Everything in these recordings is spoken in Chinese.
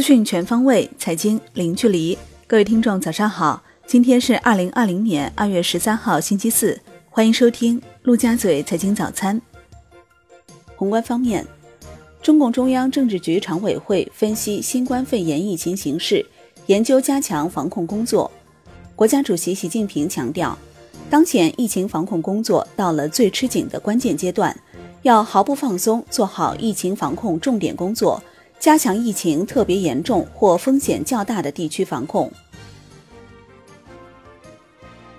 资讯全方位，财经零距离。各位听众，早上好！今天是二零二零年二月十三号，星期四。欢迎收听陆家嘴财经早餐。宏观方面，中共中央政治局常委会分析新冠肺炎疫情形势，研究加强防控工作。国家主席习近平强调，当前疫情防控工作到了最吃紧的关键阶段，要毫不放松做好疫情防控重点工作。加强疫情特别严重或风险较大的地区防控。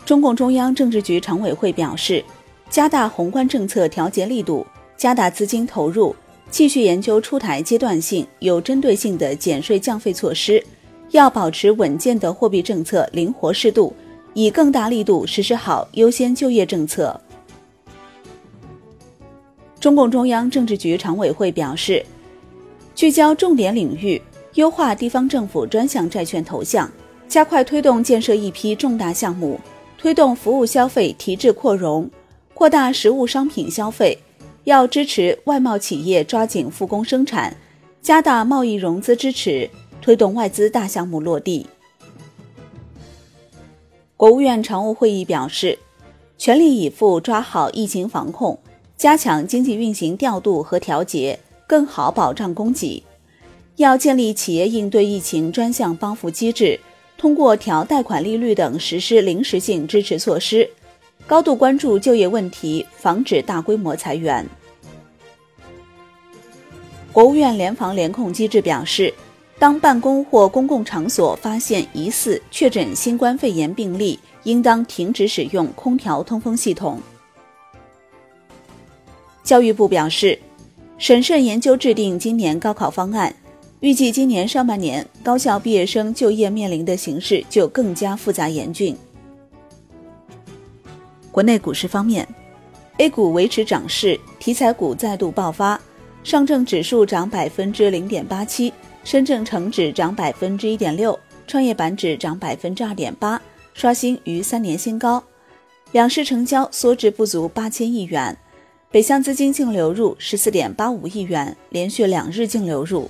中共中央政治局常委会表示，加大宏观政策调节力度，加大资金投入，继续研究出台阶段性、有针对性的减税降费措施，要保持稳健的货币政策灵活适度，以更大力度实施好优先就业政策。中共中央政治局常委会表示。聚焦重点领域，优化地方政府专项债券投向，加快推动建设一批重大项目，推动服务消费提质扩容，扩大实物商品消费。要支持外贸企业抓紧复工生产，加大贸易融资支持，推动外资大项目落地。国务院常务会议表示，全力以赴抓好疫情防控，加强经济运行调度和调节。更好保障供给，要建立企业应对疫情专项帮扶机制，通过调贷款利率等实施临时性支持措施，高度关注就业问题，防止大规模裁员。国务院联防联控机制表示，当办公或公共场所发现疑似确诊新冠肺炎病例，应当停止使用空调通风系统。教育部表示。审慎研究制定今年高考方案，预计今年上半年高校毕业生就业面临的形势就更加复杂严峻。国内股市方面，A 股维持涨势，题材股再度爆发，上证指数涨百分之零点八七，深证成指涨百分之一点六，创业板指涨百分之二点八，刷新逾三年新高，两市成交缩至不足八千亿元。北向资金净流入十四点八五亿元，连续两日净流入。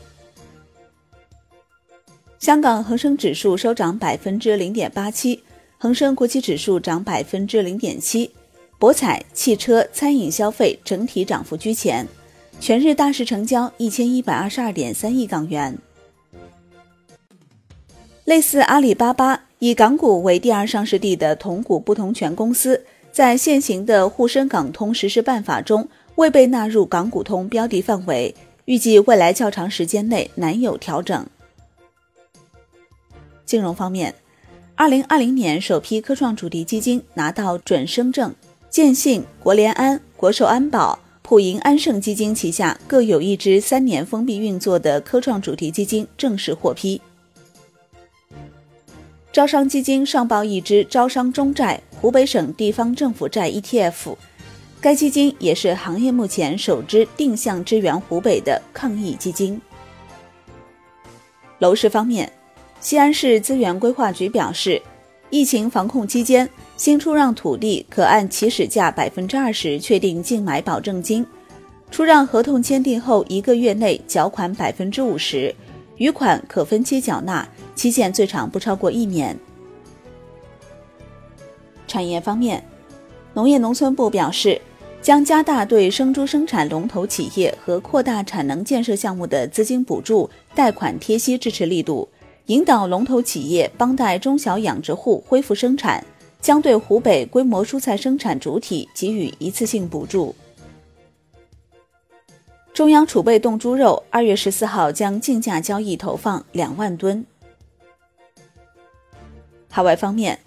香港恒生指数收涨百分之零点八七，恒生国际指数涨百分之零点七。博彩、汽车、餐饮消费整体涨幅居前，全日大市成交一千一百二十二点三亿港元。类似阿里巴巴以港股为第二上市地的同股不同权公司。在现行的沪深港通实施办法中，未被纳入港股通标的范围，预计未来较长时间内难有调整。金融方面，二零二零年首批科创主题基金拿到准生证，建信、国联安、国寿安保、普银安盛基金旗下各有一支三年封闭运作的科创主题基金正式获批。招商基金上报一支招商中债。湖北省地方政府债 ETF，该基金也是行业目前首支定向支援湖北的抗疫基金。楼市方面，西安市资源规划局表示，疫情防控期间，新出让土地可按起始价百分之二十确定竞买保证金，出让合同签订后一个月内缴款百分之五十，余款可分期缴纳，期限最长不超过一年。产业方面，农业农村部表示，将加大对生猪生产龙头企业和扩大产能建设项目的资金补助、贷款贴息支持力度，引导龙头企业帮带中小养殖户恢复生产。将对湖北规模蔬菜生产主体给予一次性补助。中央储备冻猪肉二月十四号将竞价交易投放两万吨。海外方面。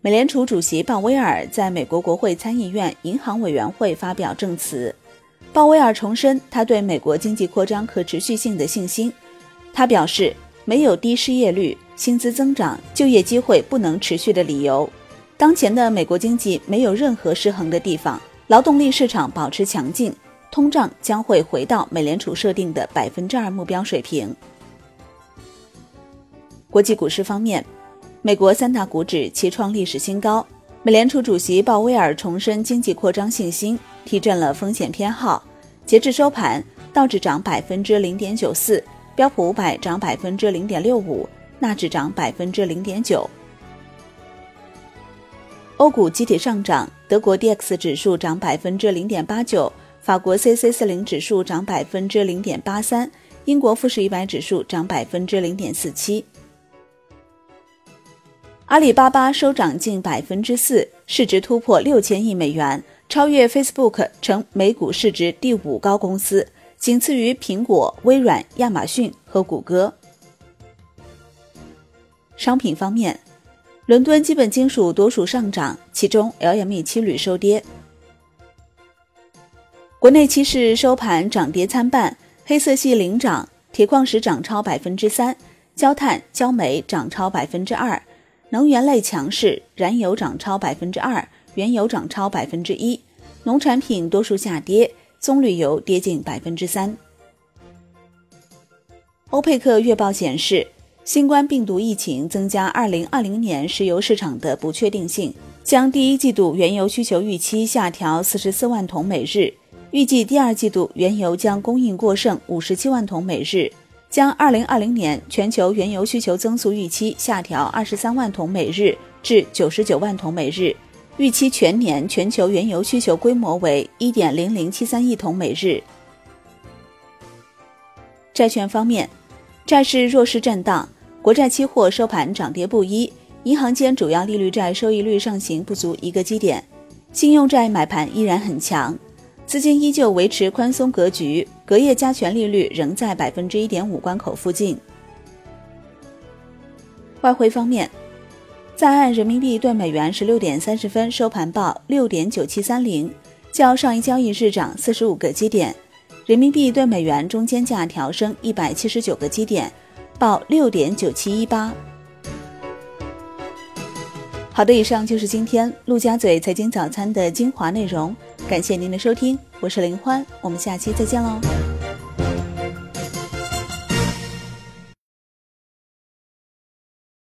美联储主席鲍威尔在美国国会参议院银行委员会发表证词。鲍威尔重申他对美国经济扩张可持续性的信心。他表示，没有低失业率、薪资增长、就业机会不能持续的理由。当前的美国经济没有任何失衡的地方，劳动力市场保持强劲，通胀将会回到美联储设定的百分之二目标水平。国际股市方面。美国三大股指齐创历史新高。美联储主席鲍威尔重申经济扩张信心，提振了风险偏好。截至收盘，道指涨百分之零点九四，标普五百涨百分之零点六五，纳指涨百分之零点九。欧股集体上涨，德国 D X 指数涨百分之零点八九，法国 C C 四零指数涨百分之零点八三，英国富时一百指数涨百分之零点四七。阿里巴巴收涨近百分之四，市值突破六千亿美元，超越 Facebook 成美股市值第五高公司，仅次于苹果、微软、亚马逊和谷歌。商品方面。伦敦基本金属多数上涨，其中 LME 七铝收跌。国内期市收盘涨跌参半，黑色系领涨，铁矿石涨超百分之三，焦炭、焦煤涨超百分之二，能源类强势，燃油涨超百分之二，原油涨超百分之一，农产品多数下跌，棕榈油跌近百分之三。欧佩克月报显示。新冠病毒疫情增加2020年石油市场的不确定性，将第一季度原油需求预期下调44万桶每日，预计第二季度原油将供应过剩57万桶每日，将2020年全球原油需求增速预期下调23万桶每日至99万桶每日，预期全年全球原油需求规模为1.0073亿桶每日。债券方面，债市弱势震荡。国债期货收盘涨跌不一，银行间主要利率债收益率上行不足一个基点，信用债买盘依然很强，资金依旧维持宽松格局，隔夜加权利率仍在百分之一点五关口附近。外汇方面，在岸人民币兑美元十六点三十分收盘报六点九七三零，较上一交易日涨四十五个基点，人民币兑美元中间价调升一百七十九个基点。报六点九七一八。好的，以上就是今天陆家嘴财经早餐的精华内容，感谢您的收听，我是林欢，我们下期再见喽。